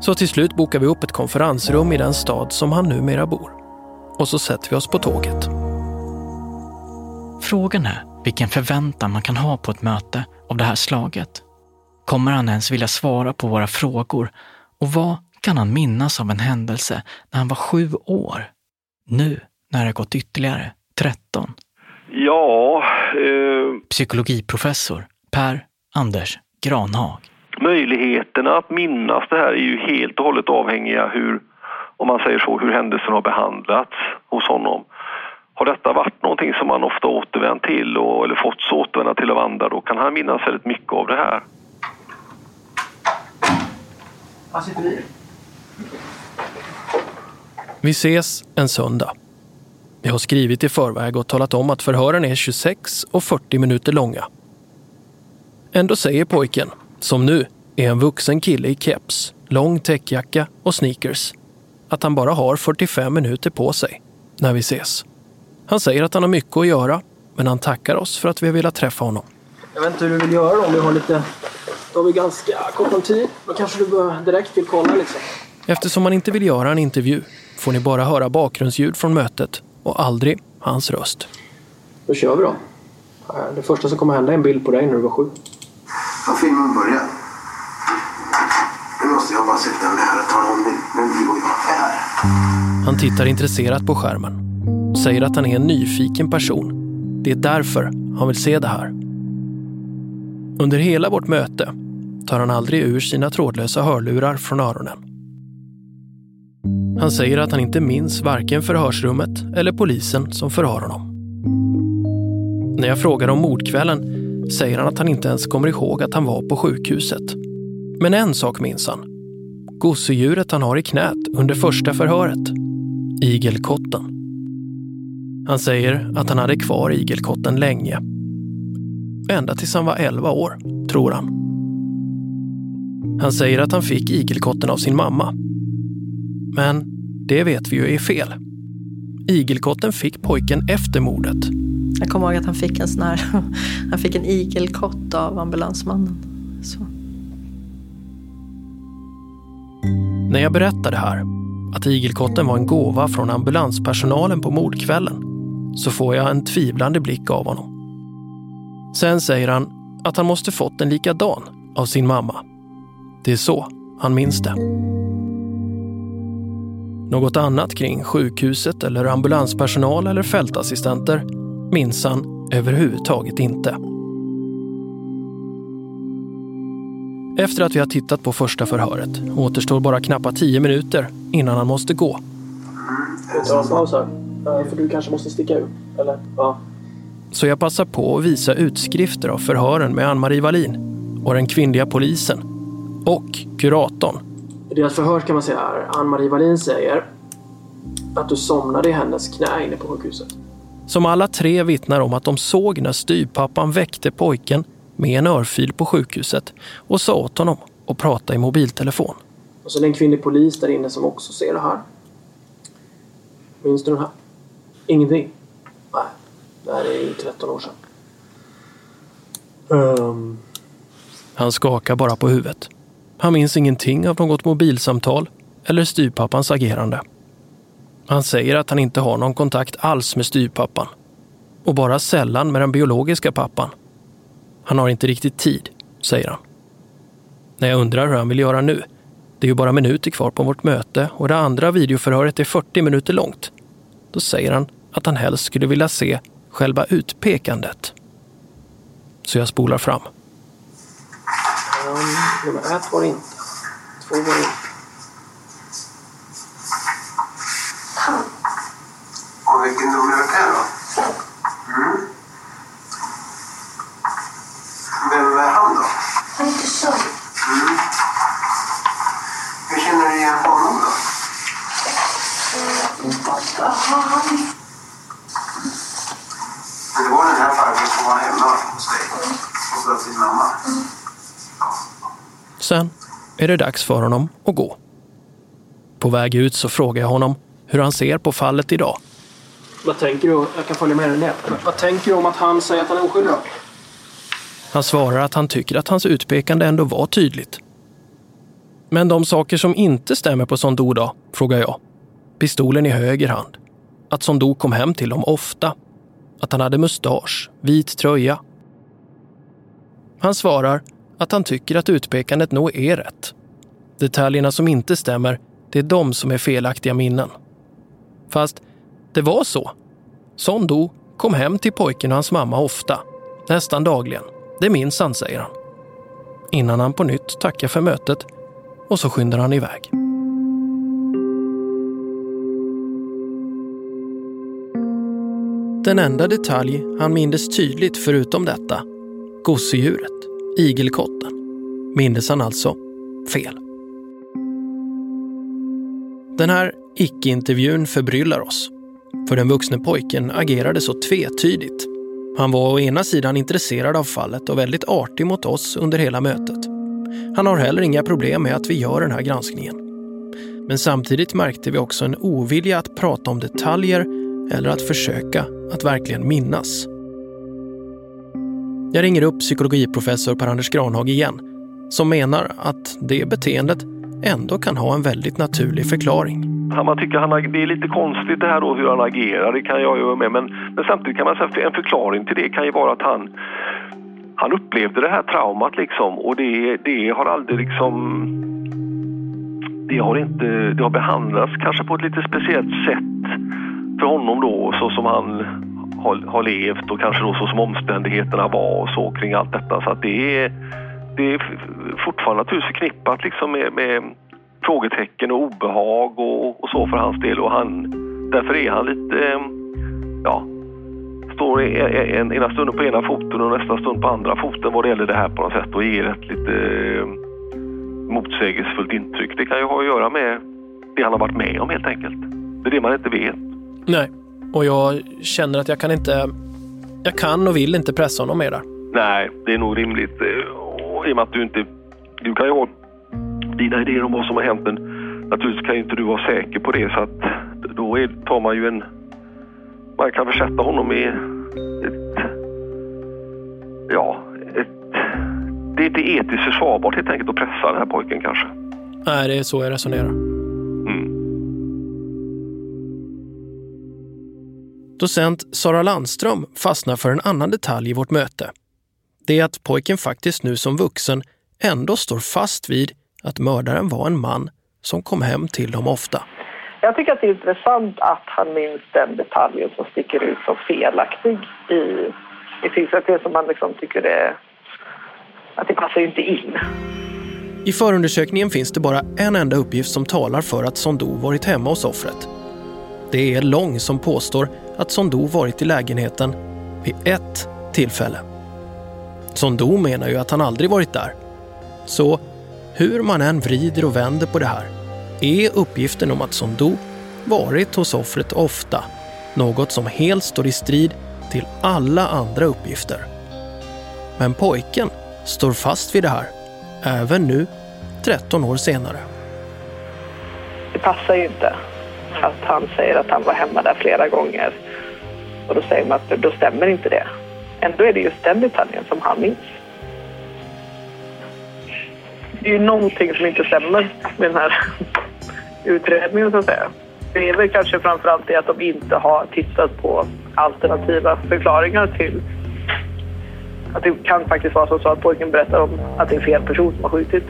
Så till slut bokar vi upp ett konferensrum i den stad som han numera bor. Och så sätter vi oss på tåget. Frågan är vilken förväntan man kan ha på ett möte av det här slaget. Kommer han ens vilja svara på våra frågor? Och vad kan han minnas av en händelse när han var sju år? Nu, när det gått ytterligare 13. Ja... Eh, Psykologiprofessor Per Anders Granhag. möjligheterna att minnas det här är ju helt och hållet avhängiga hur, om man säger så, hur händelsen har behandlats hos honom. Har detta varit någonting som man ofta återvänt till och, eller fått så återvända till av andra, då kan han minnas väldigt mycket av det här. Han. Vi ses en söndag. Jag har skrivit i förväg och talat om att förhören är 26 och 40 minuter långa. Ändå säger pojken, som nu är en vuxen kille i keps, lång täckjacka och sneakers, att han bara har 45 minuter på sig när vi ses. Han säger att han har mycket att göra, men han tackar oss för att vi har velat träffa honom. Jag vet inte hur du vill göra då, om vi har lite... Då har vi ganska kort om tid. Då kanske du bör direkt vill kolla liksom. Eftersom han inte vill göra en intervju får ni bara höra bakgrundsljud från mötet och aldrig hans röst. Då kör vi då. Det första som kommer hända är en bild på dig när du var sju. Har filmen börjat? Nu måste jag bara sitta med och tala om vem du och jag är. Han tittar intresserat på skärmen säger att han är en nyfiken person. Det är därför han vill se det här. Under hela vårt möte tar han aldrig ur sina trådlösa hörlurar från öronen. Han säger att han inte minns varken förhörsrummet eller polisen som förhör honom. När jag frågar om mordkvällen säger han att han inte ens kommer ihåg att han var på sjukhuset. Men en sak minns han. Gosedjuret han har i knät under första förhöret. Igelkotten. Han säger att han hade kvar igelkotten länge. Ända tills han var 11 år, tror han. Han säger att han fick igelkotten av sin mamma. Men det vet vi ju är fel. Igelkotten fick pojken efter mordet. Jag kommer ihåg att han fick en sån här, han fick en igelkott av ambulansmannen. Så. När jag berättar det här, att igelkotten var en gåva från ambulanspersonalen på mordkvällen, så får jag en tvivlande blick av honom. Sen säger han att han måste fått en likadan av sin mamma. Det är så han minns det. Något annat kring sjukhuset eller ambulanspersonal eller fältassistenter minns han Överhuvudtaget inte. Efter att vi har tittat på första förhöret återstår bara knappt tio minuter innan han måste gå. Vi en paus här. För du kanske måste sticka ut, eller? Ja. Så jag passar på att visa utskrifter av förhören med Ann-Marie Wallin och den kvinnliga polisen och kuratorn. I deras förhör kan man säga här, Ann-Marie Wallin säger att du somnade i hennes knä inne på sjukhuset. Som alla tre vittnar om att de såg när styrpappan väckte pojken med en örfil på sjukhuset och sa åt honom att prata i mobiltelefon. Och så är det en kvinnlig polis där inne som också ser det här. Minns du den här? Ingenting? Nej, det här är ju 13 år sedan. Um, Han skakar bara på huvudet. Han minns ingenting av något mobilsamtal eller styrpappans agerande. Han säger att han inte har någon kontakt alls med styrpappan och bara sällan med den biologiska pappan. Han har inte riktigt tid, säger han. När jag undrar hur han vill göra nu, det är ju bara minuter kvar på vårt möte och det andra videoförhöret är 40 minuter långt. Då säger han att han helst skulle vilja se själva utpekandet. Så jag spolar fram. um, nummer ett var det inte. Två var det inte. Och vilken nummer är det då? Mm. Vem är han då? Han heter Sören. Mm. Hur känner du igen honom då? Han Men det var den här farbrorn som var hemma hos dig och sköt din mamma. Sen är det dags för honom att gå. På väg ut så frågar jag honom hur han ser på fallet idag. Vad tänker du? Jag kan följa med dig ner. Vad tänker du om att han säger att han är oskyldig då? Han svarar att han tycker att hans utpekande ändå var tydligt. Men de saker som inte stämmer på Sondu då, frågar jag. Pistolen i höger hand. Att Sondu kom hem till dem ofta. Att han hade mustasch, vit tröja. Han svarar att han tycker att utpekandet nog är rätt. Detaljerna som inte stämmer, det är de som är felaktiga minnen. Fast det var så. Sondu kom hem till pojken och hans mamma ofta. Nästan dagligen. Det minns han, säger han. Innan han på nytt tackar för mötet och så skyndar han iväg. Den enda detalj han mindes tydligt förutom detta, gosedjuret, igelkotten, mindes han alltså fel. Den här icke-intervjun förbryllar oss. För den vuxne pojken agerade så tvetydigt. Han var å ena sidan intresserad av fallet och väldigt artig mot oss under hela mötet. Han har heller inga problem med att vi gör den här granskningen. Men samtidigt märkte vi också en ovilja att prata om detaljer eller att försöka att verkligen minnas. Jag ringer upp psykologiprofessor Per-Anders Granhag igen som menar att det beteendet ändå kan ha en väldigt naturlig förklaring. Man tycker han, det är lite konstigt det här då hur han agerar, det kan jag ju vara med. Men, men samtidigt kan man säga att en förklaring till det kan ju vara att han, han upplevde det här traumat liksom och det, det har aldrig liksom... Det har inte, det har behandlats kanske på ett lite speciellt sätt för honom då så som han har, har levt och kanske då så som omständigheterna var och så kring allt detta. Så att det är, det är fortfarande naturligtvis förknippat liksom med, med frågetecken och obehag och, och så för hans del. Och han, därför är han lite, ja, står en, ena stunden på ena foten och nästa stund på andra foten vad det gäller det här på något sätt och ger ett lite eh, motsägelsefullt intryck. Det kan ju ha att göra med det han har varit med om helt enkelt. Det är det man inte vet. Nej, och jag känner att jag kan inte... Jag kan och vill inte pressa honom mer där. Nej, det är nog rimligt. Och I och med att du inte... Du kan ju ha dina idéer om vad som har hänt men naturligtvis kan ju inte du vara säker på det så att då är, tar man ju en... Man kan försätta honom i ett... Ja, ett... Det är inte etiskt försvarbart helt enkelt att pressa den här pojken kanske. Nej, det är så jag resonerar. Docent Sara Landström fastnar för en annan detalj i vårt möte. Det är att pojken faktiskt nu som vuxen ändå står fast vid att mördaren var en man som kom hem till dem ofta. Jag tycker att det är intressant att han minns den detaljen som sticker ut som felaktig i i tingsrätten som man liksom tycker det, att det passar inte in. I förundersökningen finns det bara en enda uppgift som talar för att Sondou varit hemma hos offret. Det är Lång som påstår att Sondo varit i lägenheten vid ett tillfälle. Sondo menar ju att han aldrig varit där. Så hur man än vrider och vänder på det här är uppgiften om att Sondo varit hos offret ofta något som helt står i strid till alla andra uppgifter. Men pojken står fast vid det här, även nu 13 år senare. Det passar ju inte att han säger att han var hemma där flera gånger. Och då säger man att då stämmer inte det. Ändå är det just den detaljen som han minns. Det är ju någonting som inte stämmer med den här utredningen så att säga. Det är väl kanske framförallt det att de inte har tittat på alternativa förklaringar till att det kan faktiskt vara så att pojken berättar om att det är fel person som har skjutit.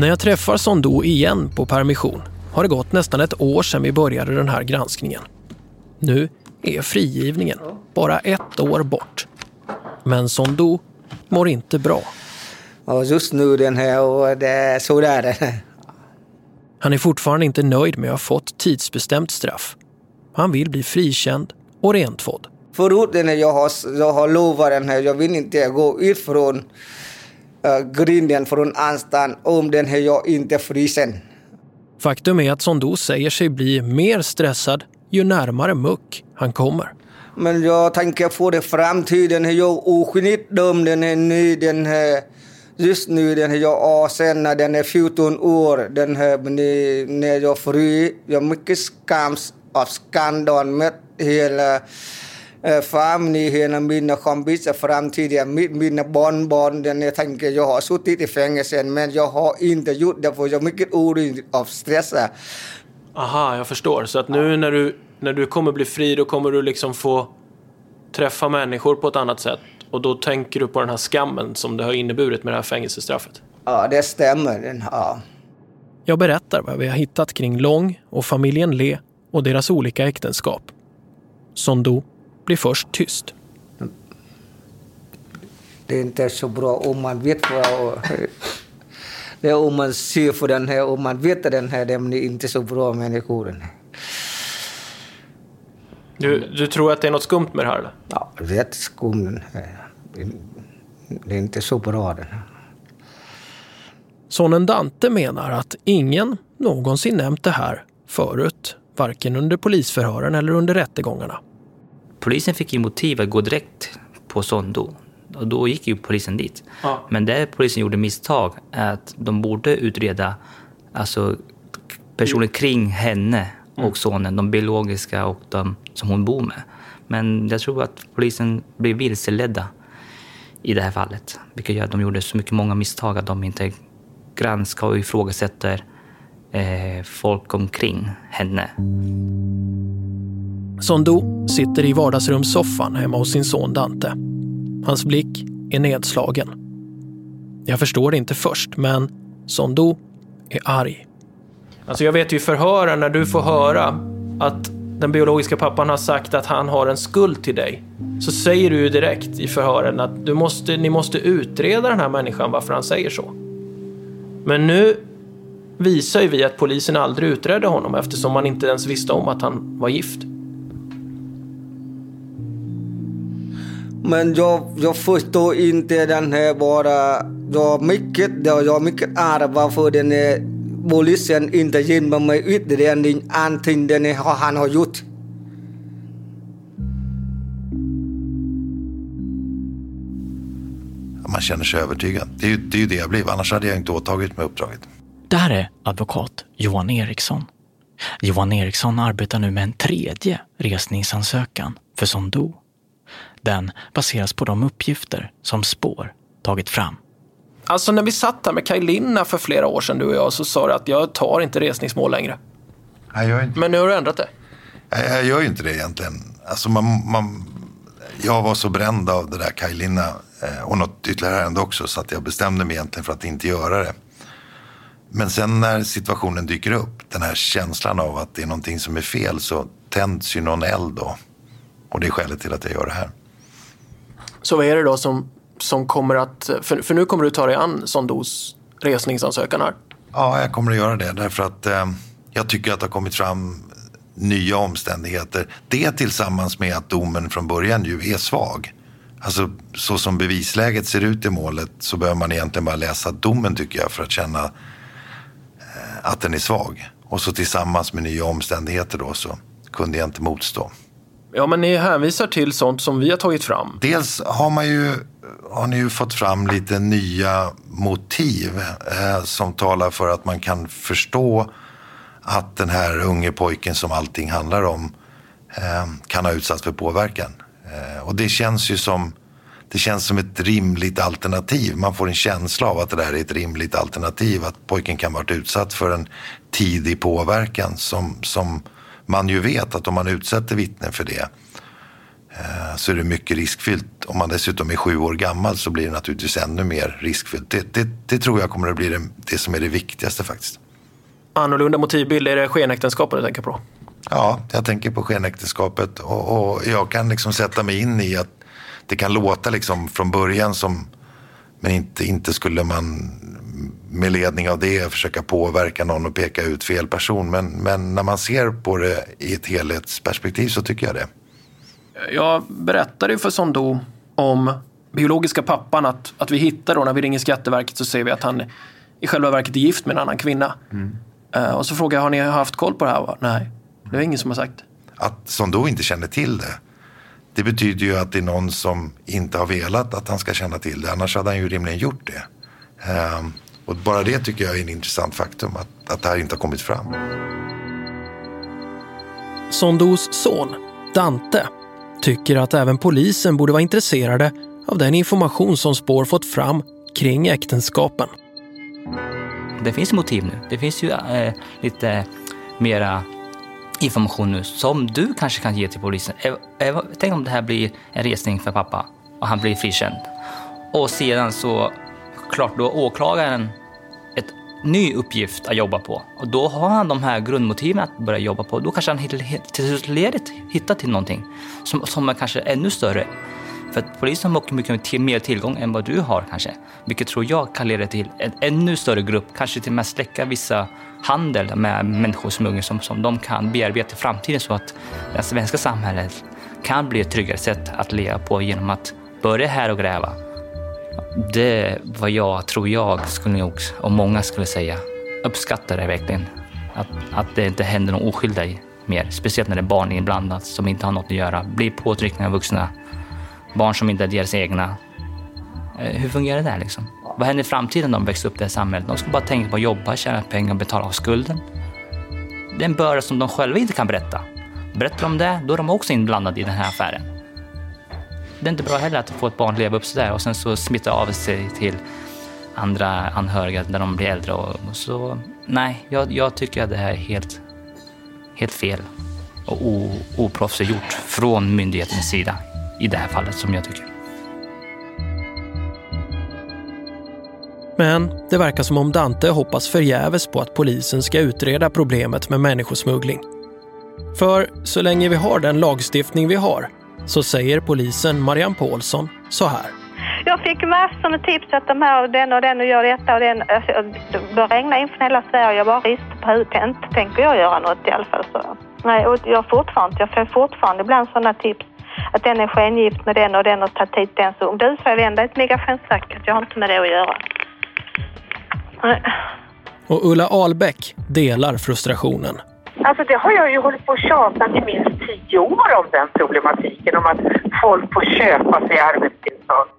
När jag träffar Sondou igen på permission har det gått nästan ett år sedan vi började den här granskningen. Nu är frigivningen bara ett år bort. Men Sondou mår inte bra. Just nu den här och det är sådär. Han är fortfarande inte nöjd med att ha fått tidsbestämt straff. Han vill bli frikänd och rentvådd. Förut när jag har, jag har lovat den här, jag vill inte gå ut från uh, grinden från anstalten om den här jag inte är frikänd. Faktum är att Sondou säger sig bli mer stressad ju närmare muck han kommer. Men jag tänker på det framtiden. Jag är oskyldigt dömd. Den är ny. Den här, just nu den här jag avtjänar. Den är 14 år. Den här, när jag är fri. Jag har mycket skams av skandal med hela familjen, hela mina kompisar, framtiden, mina barnbarn. Den jag tänker jag har suttit i fängelse men jag har inte gjort det för jag är mycket orolig av stress. Aha, jag förstår. Så att nu när du, när du kommer bli fri då kommer du liksom få träffa människor på ett annat sätt. Och då tänker du på den här skammen som det har inneburit med det här fängelsestraffet. Ja, det stämmer. Ja. Jag berättar vad vi har hittat kring Lång och familjen Le och deras olika äktenskap. Sondou blir först tyst. Det är inte så bra om man vet vad... Det är om man ser för den här, om man vet den här, den är inte så bra människor. Du, du tror att det är något skumt med det här? Eller? Ja, det är skumt. Det är inte så bra. Den här. Sonen Dante menar att ingen någonsin nämnt det här förut, varken under polisförhören eller under rättegångarna. Polisen fick ju motiv att gå direkt på Sondo. Och då gick ju polisen dit. Ja. Men där polisen gjorde misstag är att de borde utreda alltså, personer kring henne och sonen, de biologiska och de som hon bor med. Men jag tror att polisen blev vilseledda i det här fallet. Vilket gör att de gjorde så mycket många misstag att de inte granskar och ifrågasätter eh, folk omkring henne. Sondo sitter i vardagsrumssoffan hemma hos sin son Dante. Hans blick är nedslagen. Jag förstår det inte först, men Sondo är arg. Alltså jag vet ju i förhören när du får höra att den biologiska pappan har sagt att han har en skuld till dig. Så säger du ju direkt i förhören att du måste, ni måste utreda den här människan varför han säger så. Men nu visar ju vi att polisen aldrig utredde honom eftersom man inte ens visste om att han var gift. Men jag, jag förstår inte den här bara... Jag mycket, jag mycket arg varför den är, polisen inte ger mig utredning allting den är, han har gjort. Man känner sig övertygad. Det är, ju, det är ju det jag blev, annars hade jag inte åtagit mig uppdraget. Det här är advokat Johan Eriksson. Johan Eriksson arbetar nu med en tredje resningsansökan för Sondou. Den baseras på de uppgifter som Spår tagit fram. Alltså när vi satt här med Kaj Linna för flera år sedan, du och jag, så sa du att jag tar inte resningsmål längre. Jag, är inte, Men nu har du ändrat det. jag, jag gör ju inte det egentligen. Alltså man, man, jag var så bränd av det där Kaj Linna eh, och något ytterligare ärende också så att jag bestämde mig egentligen för att inte göra det. Men sen när situationen dyker upp, den här känslan av att det är någonting som är fel så tänds ju någon eld då. Och det är skälet till att jag gör det här. Så vad är det då som, som kommer att... För, för nu kommer du ta dig an Sondos resningsansökan här. Ja, jag kommer att göra det därför att eh, jag tycker att det har kommit fram nya omständigheter. Det tillsammans med att domen från början ju är svag. Alltså så som bevisläget ser ut i målet så behöver man egentligen bara läsa domen tycker jag för att känna eh, att den är svag. Och så tillsammans med nya omständigheter då så kunde jag inte motstå. Ja, men ni hänvisar till sånt som vi har tagit fram. Dels har man ju har ni ju fått fram lite nya motiv eh, som talar för att man kan förstå att den här unge pojken som allting handlar om eh, kan ha utsatts för påverkan. Eh, och det känns ju som, det känns som ett rimligt alternativ. Man får en känsla av att det där är ett rimligt alternativ. Att pojken kan ha varit utsatt för en tidig påverkan som, som man ju vet att om man utsätter vittnen för det eh, så är det mycket riskfyllt. Om man dessutom är sju år gammal så blir det naturligtvis ännu mer riskfyllt. Det, det, det tror jag kommer att bli det, det som är det viktigaste faktiskt. Annorlunda motivbild, är det skenäktenskapet du tänker på? Ja, jag tänker på skenäktenskapet och, och jag kan liksom sätta mig in i att det kan låta liksom från början som men inte, inte skulle man med ledning av det försöka påverka någon och peka ut fel person. Men, men när man ser på det i ett helhetsperspektiv så tycker jag det. Jag berättade ju för Sondo om biologiska pappan att, att vi hittar då när vi ringer Skatteverket så ser vi att han i själva verket är gift med en annan kvinna. Mm. Uh, och så frågar jag, har ni haft koll på det här? Nej, det är ingen som har sagt. Att Sondo inte känner till det, det betyder ju att det är någon som inte har velat att han ska känna till det. Annars hade han ju rimligen gjort det. Uh, och bara det tycker jag är en intressant faktum, att, att det här inte har kommit fram. Sondos son, Dante, tycker att även polisen borde vara intresserade av den information som Spår fått fram kring äktenskapen. Det finns motiv nu. Det finns ju äh, lite mera information nu som du kanske kan ge till polisen. Tänk om det här blir en resning för pappa och han blir frikänd. Och sedan så, klart då åklagaren ny uppgift att jobba på. Och då har han de här grundmotiven att börja jobba på. Då kanske han till slut hittar till någonting som, som är kanske ännu större. För att polisen har mycket mer tillgång än vad du har kanske. Vilket tror jag kan leda till en ännu större grupp, kanske till och med släcka vissa handel med människosmuggling som, som de kan bearbeta i framtiden så att det svenska samhället kan bli ett tryggare sätt att leva på genom att börja här och gräva. Det var jag tror jag skulle nog, och många skulle säga, uppskattar det verkligen. Att, att det inte händer någon oskyldiga mer. Speciellt när det är barn inblandat som inte har något att göra. Blir påtryckningar av vuxna. Barn som inte är deras egna. Eh, hur fungerar det där liksom? Vad händer i framtiden när de växer upp i det här samhället? De ska bara tänka på att jobba, tjäna pengar och betala av skulden. Det är en börda som de själva inte kan berätta. Berättar de det, då är de också inblandade i den här affären. Det är inte bra heller att få ett barn leva upp sådär och sen så smitta av sig till andra anhöriga när de blir äldre. Och, så nej, jag, jag, tycker att det här är helt, helt fel och oproffsigt gjort från myndighetens sida i det här fallet som jag tycker. Men det verkar som om Dante hoppas förgäves på att polisen ska utreda problemet med människosmuggling. För så länge vi har den lagstiftning vi har så säger polisen Marianne Paulsson så här. Jag fick massor med tips att de här och den och den och gör detta och den. Det bör regna in från hela Sverige. Jag bara rister på huvudet. Inte tänker jag göra något i alla fall. Så. Nej, och jag fortfarande, jag får fortfarande ibland sådana tips. Att den är skengift med den och den och tagit hit den. Så om du säger vända ett migrationsverket, jag har inte med det att göra. Nej. Och Ulla Albäck delar frustrationen. Alltså det har jag ju hållit på och tjatat i minst tio år om den problematiken, om att folk får köpa sig arbetstillstånd.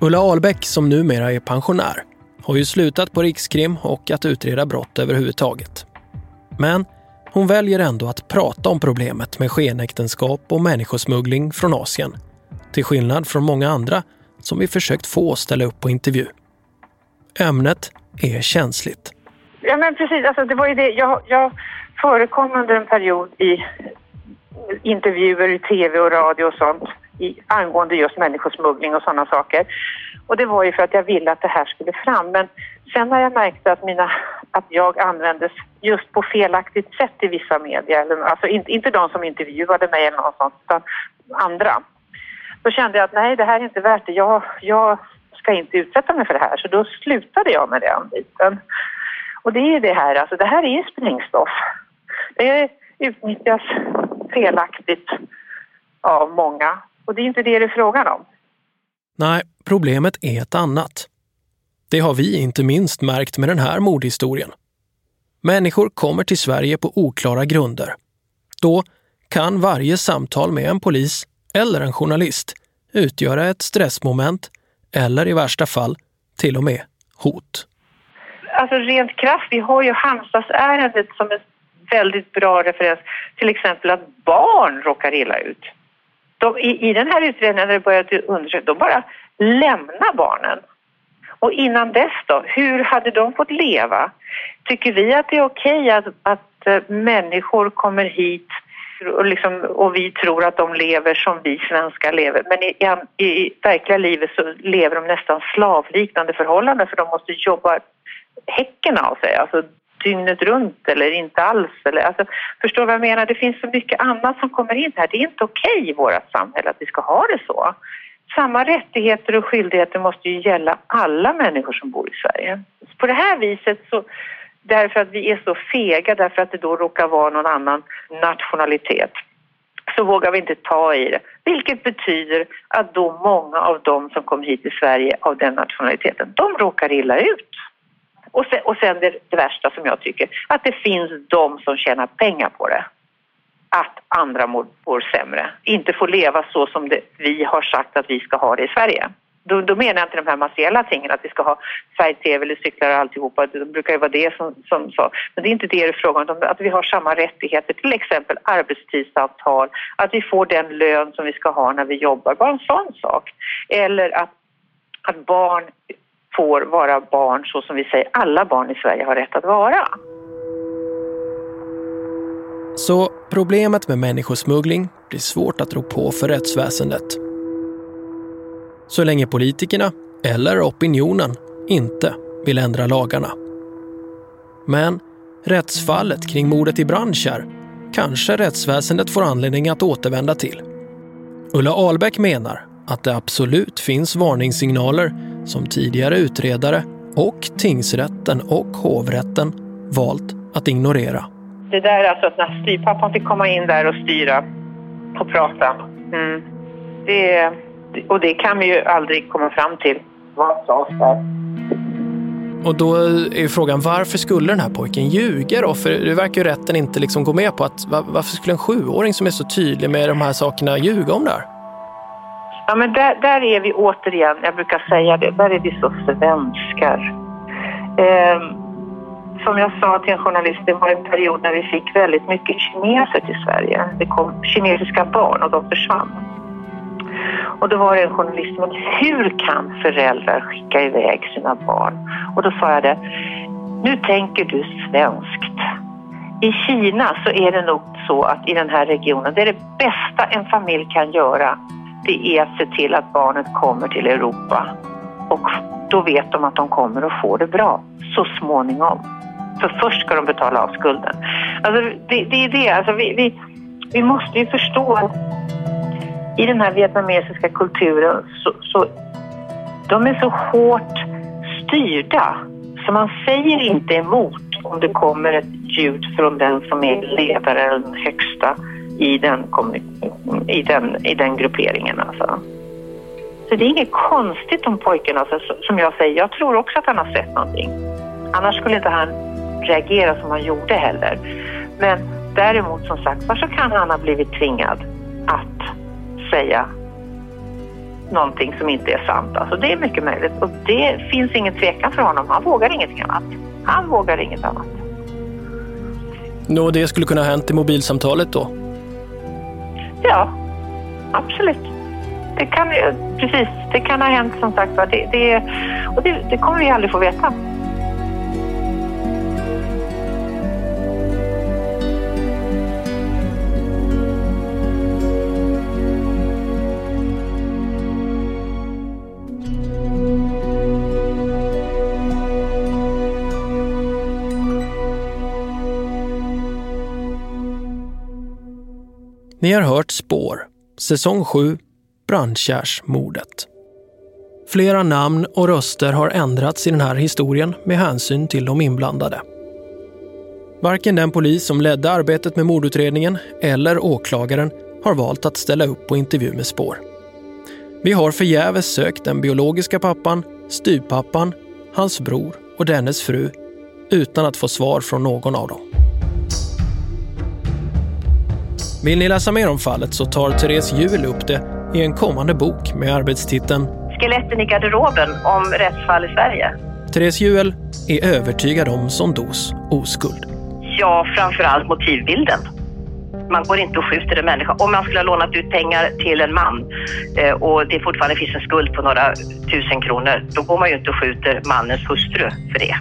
Ulla Ahlbäck, som numera är pensionär, har ju slutat på Rikskrim och att utreda brott överhuvudtaget. Men hon väljer ändå att prata om problemet med skenäktenskap och människosmuggling från Asien. Till skillnad från många andra som vi försökt få ställa upp på intervju. Ämnet är känsligt. Ja men precis, alltså det var ju det. Jag, jag förekom under en period i intervjuer i tv och radio och sånt i, angående just människosmuggling och sådana saker. Och det var ju för att jag ville att det här skulle fram. Men sen när jag märkte att mina att jag användes just på felaktigt sätt i vissa medier. Alltså inte, inte de som intervjuade mig eller något sånt, utan andra. Då kände jag att nej, det här är inte värt det. Jag, jag ska inte utsätta mig för det här. Så då slutade jag med den biten. Och det är det här, alltså det här är sprängstoff. Det utnyttjas felaktigt av många. Och det är inte det det är frågan om. Nej, problemet är ett annat. Det har vi inte minst märkt med den här mordhistorien. Människor kommer till Sverige på oklara grunder. Då kan varje samtal med en polis eller en journalist utgöra ett stressmoment eller i värsta fall till och med hot. Alltså rent krasst, vi har ju Halmstadsärendet som en väldigt bra referens. Till exempel att barn råkar illa ut. De, i, I den här utredningen när det började undersöka, de bara lämnar barnen. Och innan dess då, hur hade de fått leva? Tycker vi att det är okej att, att eh, människor kommer hit och, liksom, och vi tror att de lever som vi svenskar lever. Men i, i, i verkliga livet så lever de nästan slavliknande förhållanden för de måste jobba häcken av sig, alltså dygnet runt eller inte alls. Eller, alltså, förstår du vad jag menar? Det finns så mycket annat som kommer in här. Det är inte okej i vårt samhälle att vi ska ha det så. Samma rättigheter och skyldigheter måste ju gälla alla människor som bor i Sverige. På det här viset så därför att vi är så fega, därför att det då råkar vara någon annan nationalitet så vågar vi inte ta i det. Vilket betyder att då många av dem som kom hit till Sverige av den nationaliteten, de råkar illa ut. Och sen, och sen det, det värsta som jag tycker, att det finns de som tjänar pengar på det. Att andra mår, mår sämre, inte får leva så som det, vi har sagt att vi ska ha det i Sverige. Då, då menar jag inte de här materiella tingen, att vi ska ha färg-tv eller cyklar och alltihopa. Det brukar ju vara det som, som så. Men det är inte det det är frågan om. Att vi har samma rättigheter, till exempel arbetstidsavtal, att vi får den lön som vi ska ha när vi jobbar. Bara en sån sak. Eller att, att barn får vara barn så som vi säger alla barn i Sverige har rätt att vara. Så problemet med människosmuggling blir svårt att rå på för rättsväsendet. Så länge politikerna, eller opinionen, inte vill ändra lagarna. Men rättsfallet kring mordet i Brandkärr kanske rättsväsendet får anledning att återvända till. Ulla Albeck menar att det absolut finns varningssignaler som tidigare utredare och tingsrätten och hovrätten valt att ignorera. Det där alltså att när styrpappan fick komma in där och styra och prata. Mm. Det, och det kan vi ju aldrig komma fram till. Vad sades där? Och då är ju frågan varför skulle den här pojken ljuga då? För det verkar ju rätten inte liksom gå med på att varför skulle en sjuåring som är så tydlig med de här sakerna ljuga om det här? Ja, men där, där är vi återigen, jag brukar säga det, där är vi så svenskar. Eh, som jag sa till en journalist, det var en period när vi fick väldigt mycket kineser till Sverige. Det kom kinesiska barn och de försvann. Och då var det en journalist men hur kan föräldrar skicka iväg sina barn? Och då sa jag det, nu tänker du svenskt. I Kina så är det nog så att i den här regionen, det är det bästa en familj kan göra, det är att se till att barnet kommer till Europa. Och då vet de att de kommer att få det bra så småningom. För först ska de betala av skulden. Alltså det, det är det, alltså vi, vi, vi måste ju förstå att i den här vietnamesiska kulturen så, så de är så hårt styrda så man säger inte emot om det kommer ett ljud från den som är ledaren, den högsta i den, i den, i den grupperingen. Alltså. Så det är inget konstigt om pojken, alltså, som jag säger, jag tror också att han har sett någonting. Annars skulle inte han reagera som han gjorde heller. Men däremot som sagt var så kan han ha blivit tvingad att säga någonting som inte är sant. Alltså det är mycket möjligt och det finns ingen tvekan för honom. Han vågar ingenting annat. Han vågar inget annat. Nå, det skulle kunna ha hänt i mobilsamtalet då? Ja, absolut. Det kan, precis, det kan ha hänt som sagt det, det, och det, det kommer vi aldrig få veta. Ni har hört Spår, säsong 7, Brandkärrsmordet. Flera namn och röster har ändrats i den här historien med hänsyn till de inblandade. Varken den polis som ledde arbetet med mordutredningen eller åklagaren har valt att ställa upp på intervju med spår. Vi har förgäves sökt den biologiska pappan, styvpappan, hans bror och dennes fru utan att få svar från någon av dem. Vill ni läsa mer om fallet så tar Therese Juel upp det i en kommande bok med arbetstiteln Skeletten i garderoben om rättsfall i Sverige. Therese Juel är övertygad om Sondos oskuld. Ja, framförallt motivbilden. Man går inte och skjuter en människa. Om man skulle ha lånat ut pengar till en man eh, och det fortfarande finns en skuld på några tusen kronor, då går man ju inte och skjuter mannens hustru för det.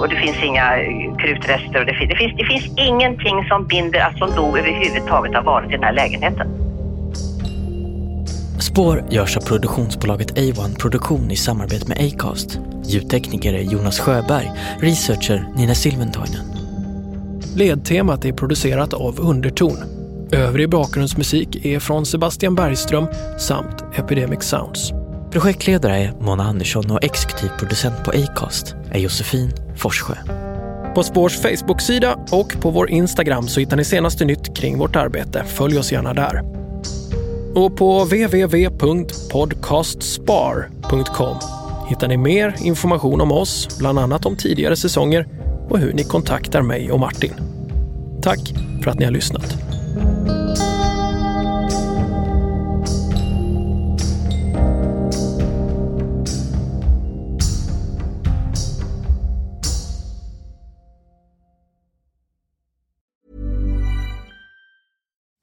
Och det finns inga eh, krutrester och det, fin- det, finns, det finns ingenting som binder att Sondo överhuvudtaget har varit i den här lägenheten. Spår görs av produktionsbolaget A1 Produktion i samarbete med Acast. Ljudtekniker är Jonas Sjöberg, researcher Nina Silventoinen. Ledtemat är producerat av Underton. Övrig bakgrundsmusik är från Sebastian Bergström samt Epidemic Sounds. Projektledare är Mona Andersson och exekutiv producent på Acast är Josefin Forssjö. På Spårs Facebook-sida och på vår Instagram så hittar ni senaste nytt kring vårt arbete. Följ oss gärna där. Och på www.podcastspar.com hittar ni mer information om oss, bland annat om tidigare säsonger och hur ni kontaktar mig och Martin. Tack för att ni har lyssnat.